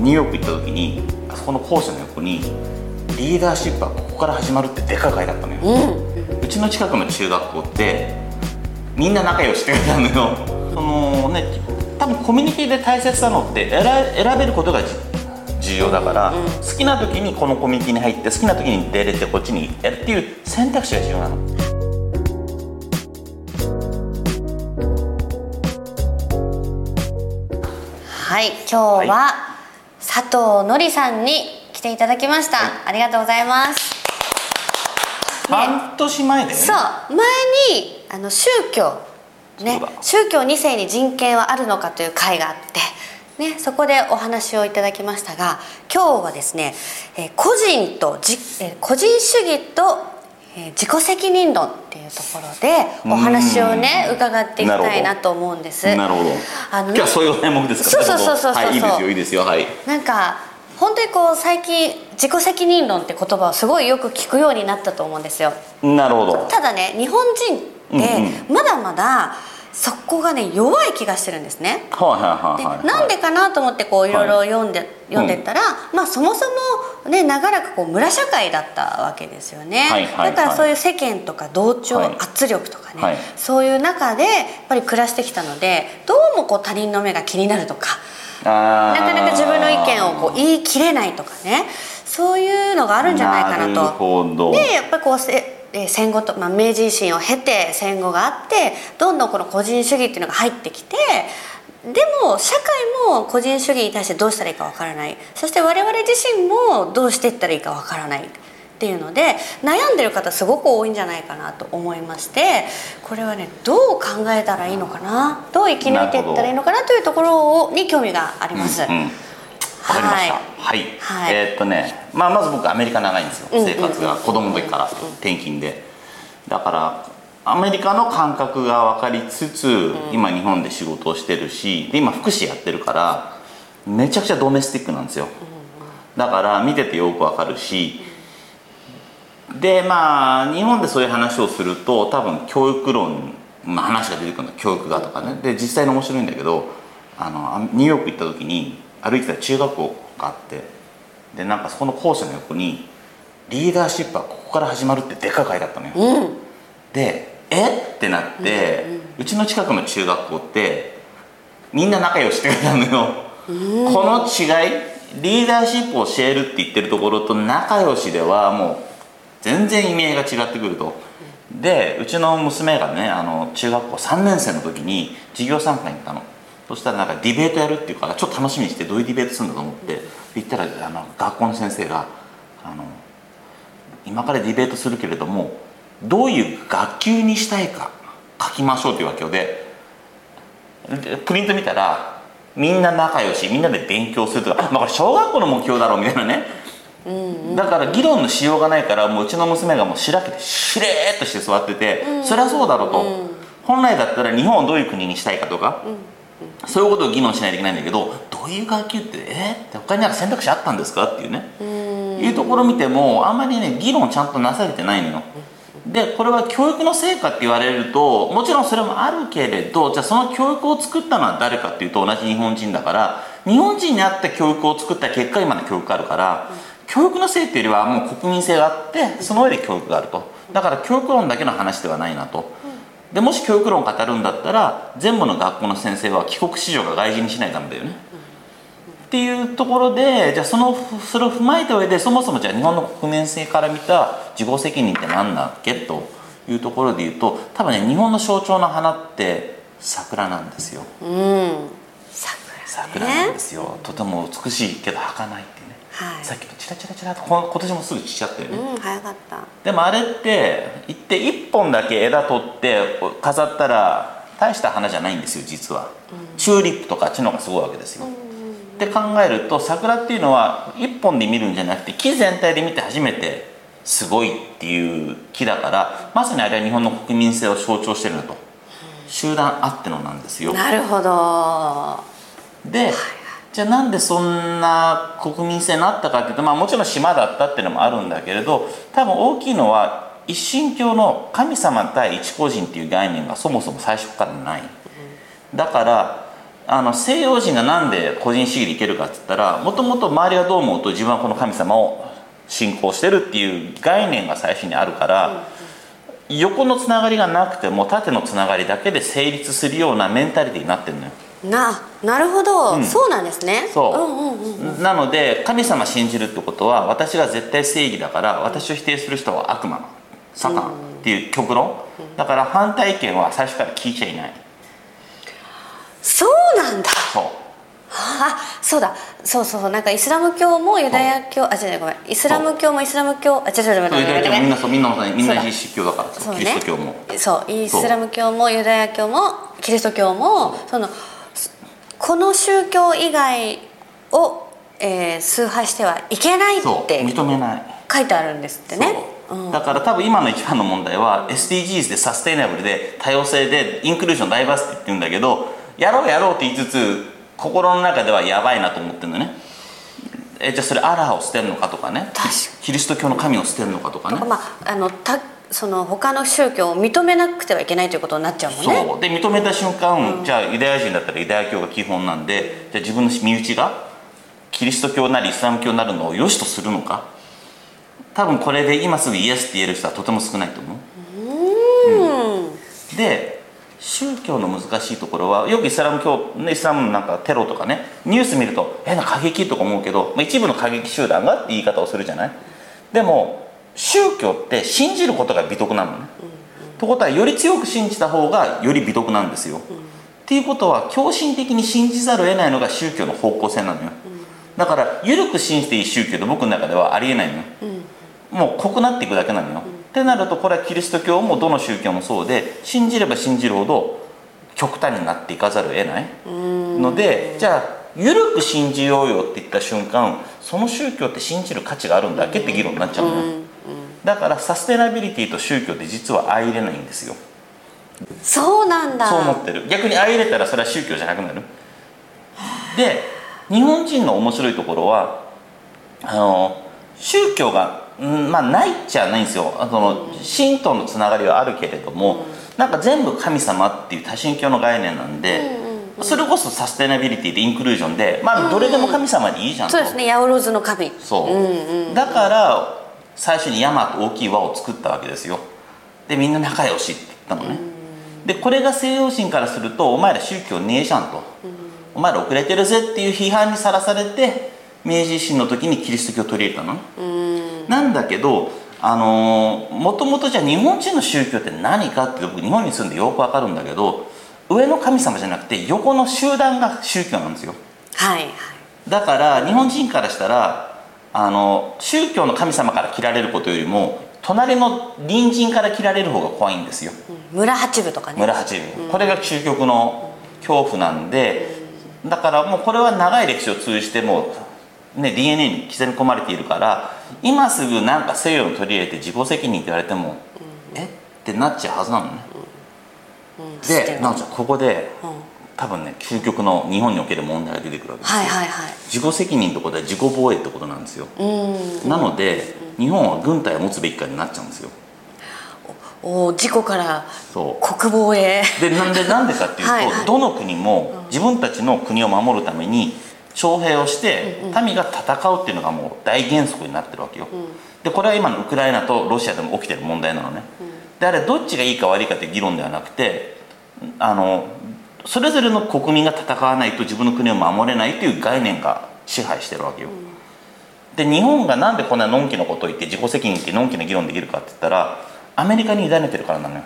ニューヨーク行った時にあそこの校舎の横にリーダーシップはここから始まるってでかい書いてあったのよ、うん。うちの近くの中学校ってみんな仲良しって書いてあるのよそのね多分コミュニティで大切なのって選選べることがじ重要だから、うん。うん好きな時にこのコミュニティに入って好きな時に出れてこっちにやるっていう選択肢が重要なの。はい今日は佐藤のりさんに来ていただきました、はい。ありがとうございます。半年前だよね。そう。前にあの宗教ね。宗教2世に人権はあるのかという会があって、ね、そこでお話をいただきましたが今日はですね、えー個人とじ、えー個人主義と、えー自己責任論っていうところでお話をねうん伺っていきたいなと思うんです。なるほど。あの今日はそういう題目ですかそうそうそうそう。そうはいいいですよいいですよ。はい。なんか本当にこう最近自己責任論って言葉をすごいよく聞くようになったと思うんですよ。なるほど。ただね日本人ってまだまだそこがね弱い気がしてるんですね。はいはいではいはい。なんでかなと思ってこういろいろはい。読んで、読んでったら、まあそもそもね長らくこう村社会だったわけですよね、はいはいはい。だからそういう世間とか同調はい。圧力とかね、はい。そういう中でやっぱり暮らしてきたのでどうもこう他人の目が気になるとかななかなか自分の意見をこう言い切れないとかねそういうのがあるんじゃないかなと。なでやっぱりこうせえー戦後と、まあ、明治維新を経て戦後があってどんどんこの個人主義っていうのが入ってきてでも社会も個人主義に対してどうしたらいいかわからない。そして我々自身もどうしていったらいいかわからない。っていうので悩んでる方すごく多いんじゃないかなと思いましてこれはねどう考えたらいいのかな？どう生き抜いていったらいいのかな？というところをに興味があります。うんうん。わかりました。ははいい、はい。えーっとね、まあ、まず僕アメリカ長いんですよ。生活が子供の時から転勤で。だからアメリカの感覚が分かりつつ、今日本で仕事をしてるしで今福祉やってるからめちゃくちゃドメスティックなんですよ。だから見ててよく分かるしでまあ日本でそういう話をすると多分教育論の話が出てくるの。教育がとかね。で実際に面白いんだけどあのあニューヨーク行った時に歩いてた中学校があってでなんかそこの校舎の横に「リーダーシップはここから始まる」ってでっかい書いてあったのよ、うん。で「え？っ?」てなって、うちの近くの中学校ってみんな仲良しって書いてあるのよ、この違いリーダーシップを教えるって言ってるところと仲良しではもう全然意味合いが違ってくると。でうちの娘がねあの中学校3年生の時に授業参観に行ったの。そしたらなんかディベートやるっていうからちょっと楽しみにしてどういうディベートするんだと思って行ったらあの学校の先生があの今からディベートするけれどもどういう学級にしたいか書きましょうというわけよででプリント見たらみんな仲良しみんなで勉強するとか、まあ、これ小学校の目標だろうみたいなね、だから議論のしようがないからもううちの娘がもうしらけてしれーっとして座ってて、そりゃそうだろうと、本来だったら日本をどういう国にしたいかとか、そういうことを議論しないといけないんだけどどういう学級ってえって他になんか選択肢あったんですかっていうね。いうところを見てもあんまりね議論ちゃんとなされてないのよ。でこれは教育の成果って言われるともちろんそれもあるけれどじゃあその教育を作ったのは誰かっていうと同じ日本人だから日本人に合った教育を作った結果今の教育があるから、教育のせいっていうよりはもう国民性があってその上で教育があると。だから教育論だけの話ではないなと、でもし教育論を語るんだったら全部の学校の先生は帰国子女が外人にしないとダメだよね、っていうところでじゃあそのそれを踏まえた上でそもそもじゃあ日本の国民性から見た自己責任って何だっけというところで言うと多分ね日本の象徴の花って桜なんですよ。うん桜桜なんですよ、とても美しいけど儚いってね、はい。さっきのチラチラチラとこ今年もすぐ散っちゃったよね、うん早かった。でもあれって行って1本だけ枝取って飾ったら大した花じゃないんですよ実は、チューリップとかあっちの方がすごいわけですよ、って考えると桜っていうのは1本で見るんじゃなくて木全体で見て初めてすごいっていう木だからまさにあれは日本の国民性を象徴してるなと。集団あってのなんですよ。なるほど。でじゃあなんでそんな国民性になったかっていうと、まあ、もちろん島だったっていうのもあるんだけれど多分大きいのは一神教の神様対一個人っていう概念がそもそも最初からない、だからあの西洋人がなんで個人主義でいけるかって言ったらもともと周りがどう思うと自分はこの神様を信仰してるっていう概念が最初にあるから、横のつながりがなくても縦のつながりだけで成立するようなメンタリティになってるのよ。ななるほど、うん。そうなんですね。そう、んうんうん。なので神様信じるってことは私が絶対正義だから私を否定する人は悪魔サタンっていう極論。だから反対意見は最初から聞いちゃいないそうなんだ。そう。あそうだ。そうそうそう。なんかイスラム教もユダヤ教あ違うごめん。イスラム教もイスラム教あ違う違う違うそうみんなそうみんなみんな宗教だからそうね。キリスト教も。そうイスラム教もユダヤ教もキリスト教もそのすこの宗教以外を、えー崇拝してはいけないって認めない。書いてあるんですってね。だから多分今の一番の問題は SDGs でサステイナブルで多様性でインクルージョンダイバーシティって言うんだけどやろうやろうって言いつつ心の中ではやばいなと思ってるのね。えじゃあそれアラーを捨てるのかとかね。確かキリスト教の神を捨てるのかとかね。まああのたその他の宗教を認めなくてはいけないということになっちゃうもんね。そう。で認めた瞬間、じゃあユダヤ人だったらユダヤ教が基本なんでじゃあ自分の身内がキリスト教なりイスラム教になるのを良しとするのか。多分これで今すぐイエスって言える人はとても少ないと思う。うん。で宗教の難しいところはよくイスラム教イスラムなんかテロとかねニュース見ると変な過激とか思うけど、まあ、一部の過激集団がって言い方をするじゃない？でも宗教って信じることが美徳なのね、ということはより強く信じた方がより美徳なんですよ、っていうことは狂信的に信じざるを得ないのが宗教の方向性なのよ、だから緩く信じていい宗教って僕の中ではありえないのよ、もう濃くなっていくだけなのよ、ってなるとこれはキリスト教もどの宗教もそうで信じれば信じるほど極端になっていかざるを得ないのでじゃあ緩く信じようよって言った瞬間その宗教って信じる価値があるんだっけって議論になっちゃうのよ、だからサステナビリティと宗教って実は相入れないんですよ。そうなんだ。そう思ってる。逆に相入れたらそれは宗教じゃなくなる。で日本人の面白いところはあの宗教が、うんまあ、ないっちゃないんですよ。あの神とのつながりはあるけれども、なんか全部神様っていう多神教の概念なんで、それこそサステナビリティでインクルージョンで、まあ、どれでも神様でいいじゃんと、そうですね。八百万の神。そう、うんうん。だから最初に山と大きい輪を作ったわけですよ。でみんな仲良しって言ったのね、でこれが西洋人からするとお前ら宗教ねえじゃんと、お前ら遅れてるぜっていう批判にさらされて明治維新の時にキリスト教を取り入れたのね、なんだけどあのもともとじゃあ日本人の宗教って何かって僕日本に住んでよくわかるんだけど上の神様じゃなくて横の集団が宗教なんですよ。はいはい。だから日本人からしたらあの宗教の神様から切られることよりも隣の隣人から切られる方が怖いんですよ。うん。村八部とかね。村八分、これが究極の恐怖なんでだからもうこれは長い歴史を通じてもう、ね、DNA に刻み込まれているから今すぐなんか西洋に取り入れて自己責任って言われても、え？ってなっちゃうはずなのね、でなおちゃんここでうん。多分ね究極の日本における問題が出てくるわけですよ、はいはいはい。自己責任ってことは自己防衛ってことなんですよ。うん。なので日本は軍隊を持つべきかになっちゃうんですよ。お事故から国防へ。でなんでなんでかっていうと はいはい。どの国も自分たちの国を守るために徴兵をして民が戦うっていうのがもう大原則になってるわけよ、でこれは今のウクライナとロシアでも起きてる問題なのね、であれどっちがいいか悪いかって議論ではなくてあのそれぞれの国民が戦わないと自分の国を守れないという概念が支配してるわけよ、で日本がなんでこんなのんきなことを言って自己責任ってのんきな議論できるかって言ったらアメリカに委ねてるからなのよ、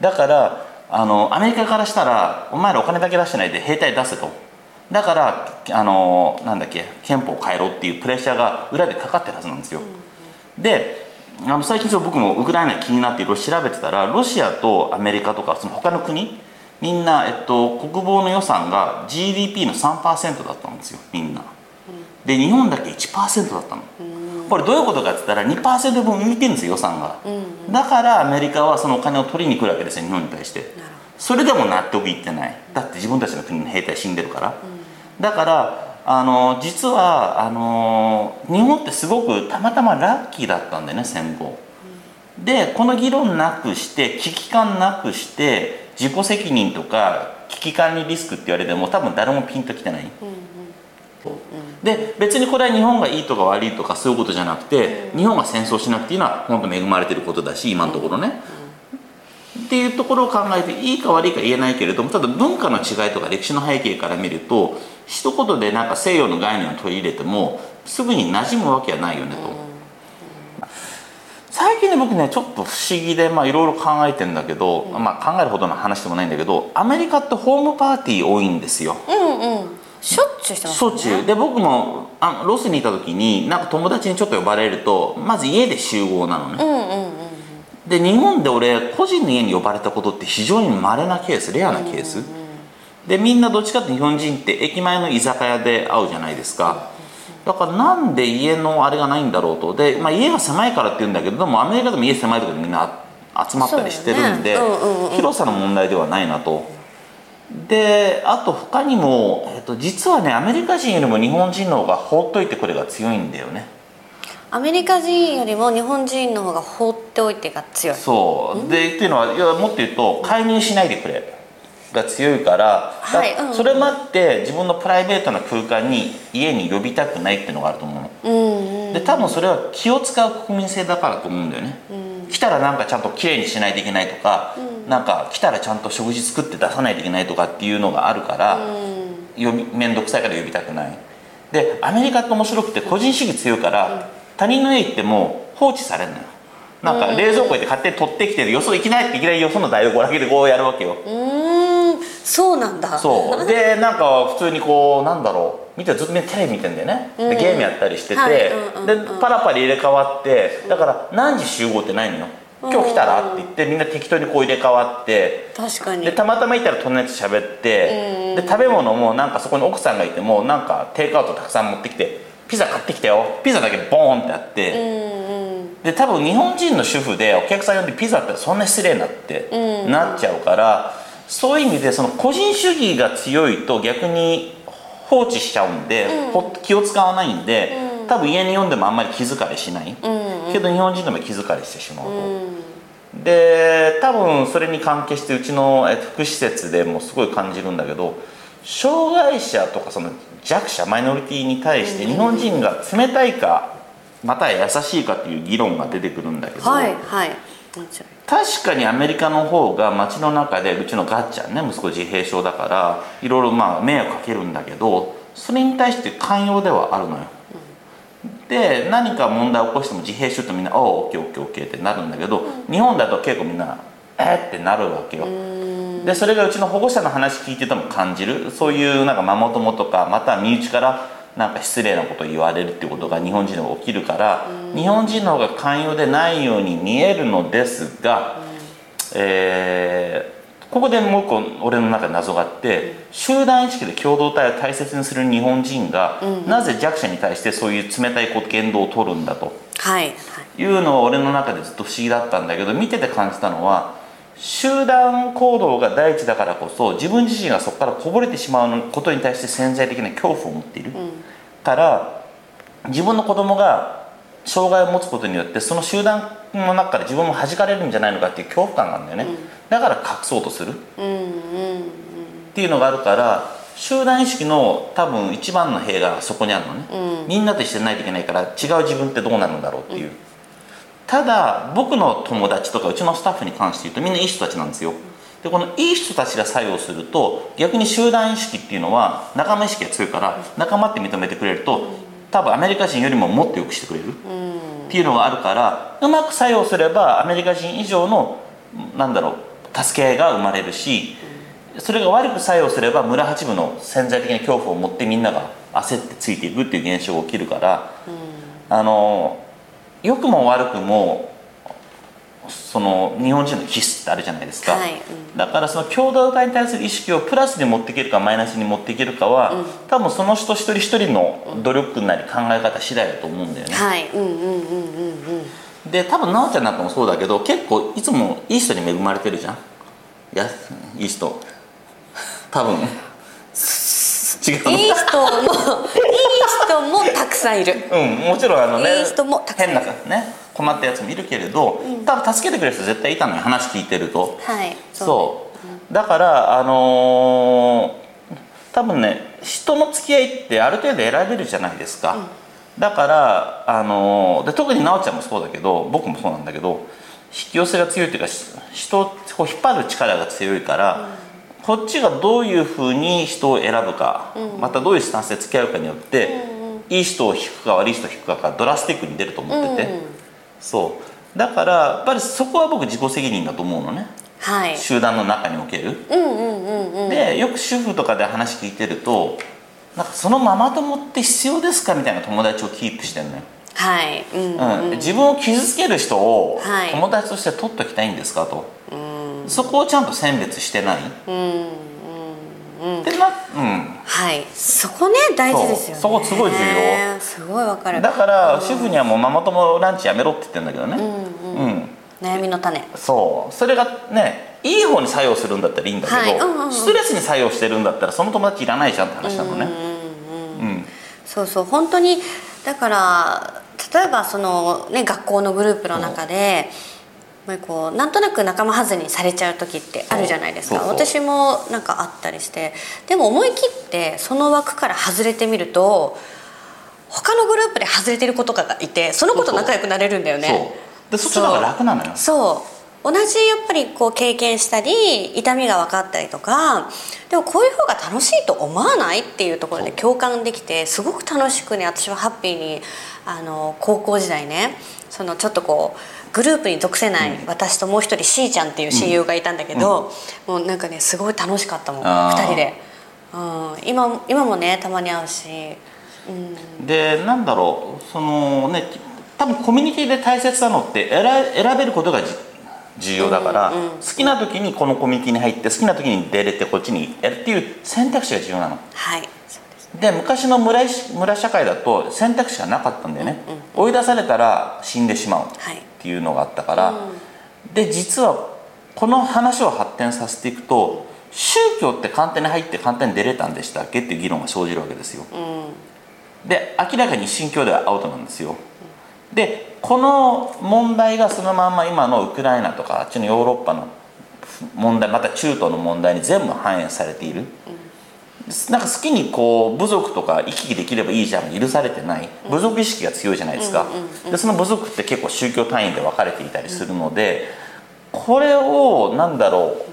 だからあのアメリカからしたらお前らお金だけ出してないで兵隊出せとだからあのなんだっけ憲法を変えろっていうプレッシャーが裏でかかってるはずなんですよ、であの最近ちょ僕もウクライナ気になっていろいろ調べてたらロシアとアメリカとかその他の国みんな、えっと、国防の予算が GDP の3%だったんですよみんな。で日本だけ1%だったのこれどういうことかって言ったら2%分浮いてるんですよ予算が。だからアメリカはそのお金を取りに来るわけですよ日本に対して。それでも納得いってない。だって自分たちの国の兵隊死んでるから。だからあの実はあの日本ってすごくたまたまラッキーだったんだよね戦後。でこの議論なくして危機感なくして自己責任とか危機管理リスクって言われても多分誰もピンときてない、で別にこれは日本がいいとか悪いとかそういうことじゃなくて、日本が戦争しなくていいのは本当恵まれてることだし今のところね、っていうところを考えていいか悪いか言えないけれどもただ文化の違いとか歴史の背景から見ると一言でなんか西洋の概念を取り入れてもすぐに馴染むわけはないよねと。最近ね僕ねちょっと不思議でいろいろ考えてんだけど、まあ、考えるほどの話でもないんだけどアメリカってホームパーティー多いんですよ。うんうんしょっちゅうしてますしょっちゅう。で僕もあロスにいた時になんか友達にちょっと呼ばれるとまず家で集合なのね、うんうんうんで日本で俺個人の家に呼ばれたことって非常に稀なケースレアなケース、でみんなどっちかって日本人って駅前の居酒屋で会うじゃないですか、だからなんで家のあれがないんだろうと。で、まあ、家が狭いからって言うんだけどでもアメリカでも家狭いところでみんな集まったりしてるんで、ね。うんうんうん。広さの問題ではないなとであと他にも、えっと、実はねアメリカ人よりも日本人の方が放っといてくれが強いんだよね。アメリカ人よりも日本人の方が放っておいてが強い。そう。でっていうのはいやもっと言うと介入しないでくれが強いから、だはいうん。それもあって自分のプライベートな空間に家に呼びたくないっていうのがあると思うの、うんうん。で多分それは気を使う国民性だからと思うんだよね、来たらなんかちゃんときれいにしないといけないとか、なんか来たらちゃんと食事作って出さないといけないとかっていうのがあるから、面倒くさいから呼びたくない。でアメリカって面白くて個人主義強いから、他人の家行っても放置されるのよ。なんか冷蔵庫行って勝手に取ってきてよそ行きないっていきなりよその台所だけでこうやるわけよ、うーん。そうなんだ。そう。でなんか普通にこうなんだろう。見てずっとテレビ見てんだよね、でゲームやったりしてて、はい。うんうん。でパラパラ入れ替わって。だから何時集合ってないのよ今日来たら？って言ってみんな適当にこう入れ替わって確かに。でたまたまいたら隣の人喋って、で食べ物もなんかそこに奥さんがいてもなんかテイクアウトたくさん持ってきてピザ買ってきたよ。ピザだけボーンってあって、で多分日本人の主婦でお客さん呼んでピザってそんな失礼なってなっちゃうから、そういう意味でその個人主義が強いと逆に放置しちゃうんで、ほ気を使わないんで、多分家に呼んでもあんまり気疲れしない、けど日本人でも気疲れしてしまうと。で多分それに関係してうちのえっと福祉施設でもすごい感じるんだけど障害者とかその弱者マイノリティに対して日本人が冷たいかまたは優しいかっていう議論が出てくるんだけど、はいはい。確かにアメリカの方が街の中でうちのガッチャンね息子自閉症だからいろいろまあ迷惑かけるんだけどそれに対して寛容ではあるのよ、で何か問題を起こしても自閉症ってみんな「おおオッケーオッケーオッケー」ってなるんだけど、日本だと結構みんな「えっ?」ってなるわけよ。でそれがうちの保護者の話聞いてても感じる。そういうなんかママ友とかまたは身内からなんか失礼なことを言われるっていうことが日本人でも起きるから、日本人の方が寛容でないように見えるのですが、えーここでもう一個俺の中で謎があって、集団意識で共同体を大切にする日本人が、なぜ弱者に対してそういう冷たい言動を取るんだと。はいはい。いうのは俺の中でずっと不思議だったんだけど見てて感じたのは集団行動が第一だからこそ自分自身がそこからこぼれてしまうことに対して潜在的な恐怖を持っている、から自分の子供が障害を持つことによってその集団の中から自分も弾かれるんじゃないのかっていう恐怖感があるんだよね、だから隠そうとする、っていうのがあるから集団意識の多分一番の弊がそこにあるのね、みんなとしてないといけないから違う自分ってどうなるんだろうっていう、ただ僕の友達とかうちのスタッフに関して言うとみんないい人たちなんですよ。でこのいい人たちが作用すると逆に集団意識っていうのは仲間意識が強いから仲間って認めてくれると多分アメリカ人よりももっとよくしてくれる。っていうのがあるからうまく作用すればアメリカ人以上のなんだろう助け合いが生まれるしそれが悪く作用すれば村八分の潜在的な恐怖を持ってみんなが焦ってついていくっていう現象が起きるから、あの良くも悪くもその日本人の気質ってあるじゃないですか、はいうん。だからその共同体に対する意識をプラスに持っていけるかマイナスに持っていけるかは、多分その人一人一人の努力なり考え方次第だと思うんだよね、はいうんうんうんうんうんで多分奈緒ちゃんなんかもそうだけど結構いつもいい人に恵まれてるじゃん。いやいい人。多分。違うの？いい人もいい人もたくさんいる。うん、もちろんあのねいい人もたくさん変なね困ったやつもいるけれど、多分助けてくれる人絶対いたのよ話聞いてると。はいそう。だからあのー多分ね人の付き合いってある程度選べるじゃないですか、だからあのーで特に奈緒ちゃんもそうだけど僕もそうなんだけど引き寄せが強いっていうかし人をこう引っ張る力が強いから、こっちがどういうふうに人を選ぶか、またどういうスタンスで付き合うかによって、いい人を引くか悪い人を引くかがドラスティックに出ると思ってて、そう。だからやっぱりそこは僕自己責任だと思うのね。はい。集団の中における、うんうんうんうん。でよく主婦とかで話聞いてるとなんかそのママ友って必要ですかみたいな友達をキープしてるのよ、はい。うんうん。自分を傷つける人をはい。友達として取っときたいんですかと、そこをちゃんと選別してない、でなうん。はい。そこね大事ですよね。そこすごい重要。すごいわかる。だから主婦にはもうママ友ランチやめろって言ってるんだけどね。うん、悩みの種。そう。それがねいい方に作用するんだったらいいんだけど、はい。うんうんうん。ストレスに作用してるんだったらその友達いらないじゃんって話なのね。うんそうそう本当にだから例えばその、ね、学校のグループの中で、やっぱりこうなんとなく仲間外れにされちゃう時ってあるじゃないですか。私もなんかあったりして。でも思い切ってその枠から外れてみると他のグループで外れてる子とかがいてその子と仲良くなれるんだよね。そう。でそっちの方が楽なのよ。そう同じやっぱりこう経験したり痛みが分かったりとかでもこういう方が楽しいと思わないっていうところで共感できてすごく楽しくね私はハッピーにあの高校時代ねそのちょっとこうグループに属せない私ともう一人しーちゃんっていう親友がいたんだけど、もうなんかねすごい楽しかったもんあー。2人で、うん、今今もねたまに会うし、うん、でなんだろうそのね多分コミュニティで大切なのって選選べることがじ重要だから、好きな時にこのコミュニティに入って好きな時に出れてこっちにやるっていう選択肢が重要なの。はいで昔の村い村社会だと選択肢がなかったんだよね、追い出されたら死んでしまうはい。っていうのがあったから、で実はこの話を発展させていくと宗教って簡単に入って簡単に出れたんでしたっけっていう議論が生じるわけですよ、で明らかに信教ではアウトなんですよでこの問題がそのまんま今のウクライナとかあっちのヨーロッパの問題また中東の問題に全部反映されている、なんか好きにこう部族とか行き来できればいいじゃん許されてない。部族意識が強いじゃないですか、でその部族って結構宗教単位で分かれていたりするので、これをなんだろう。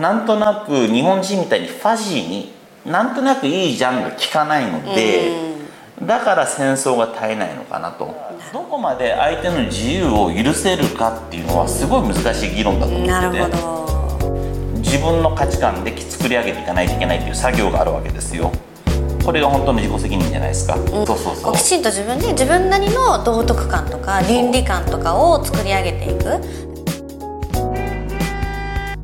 なんとなく日本人みたいにファジーになんとなくいいじゃんが効かないので、だから戦争が絶えないのかなと。どこまで相手の自由を許せるかっていうのはすごい難しい議論だと思ってて。自分の価値観で作り上げていかないといけないっていう作業があるわけですよ。これが本当の自己責任じゃないですか、そうそうそう。こうきちんと自分で自分なりの道徳観とか倫理観とかを作り上げていく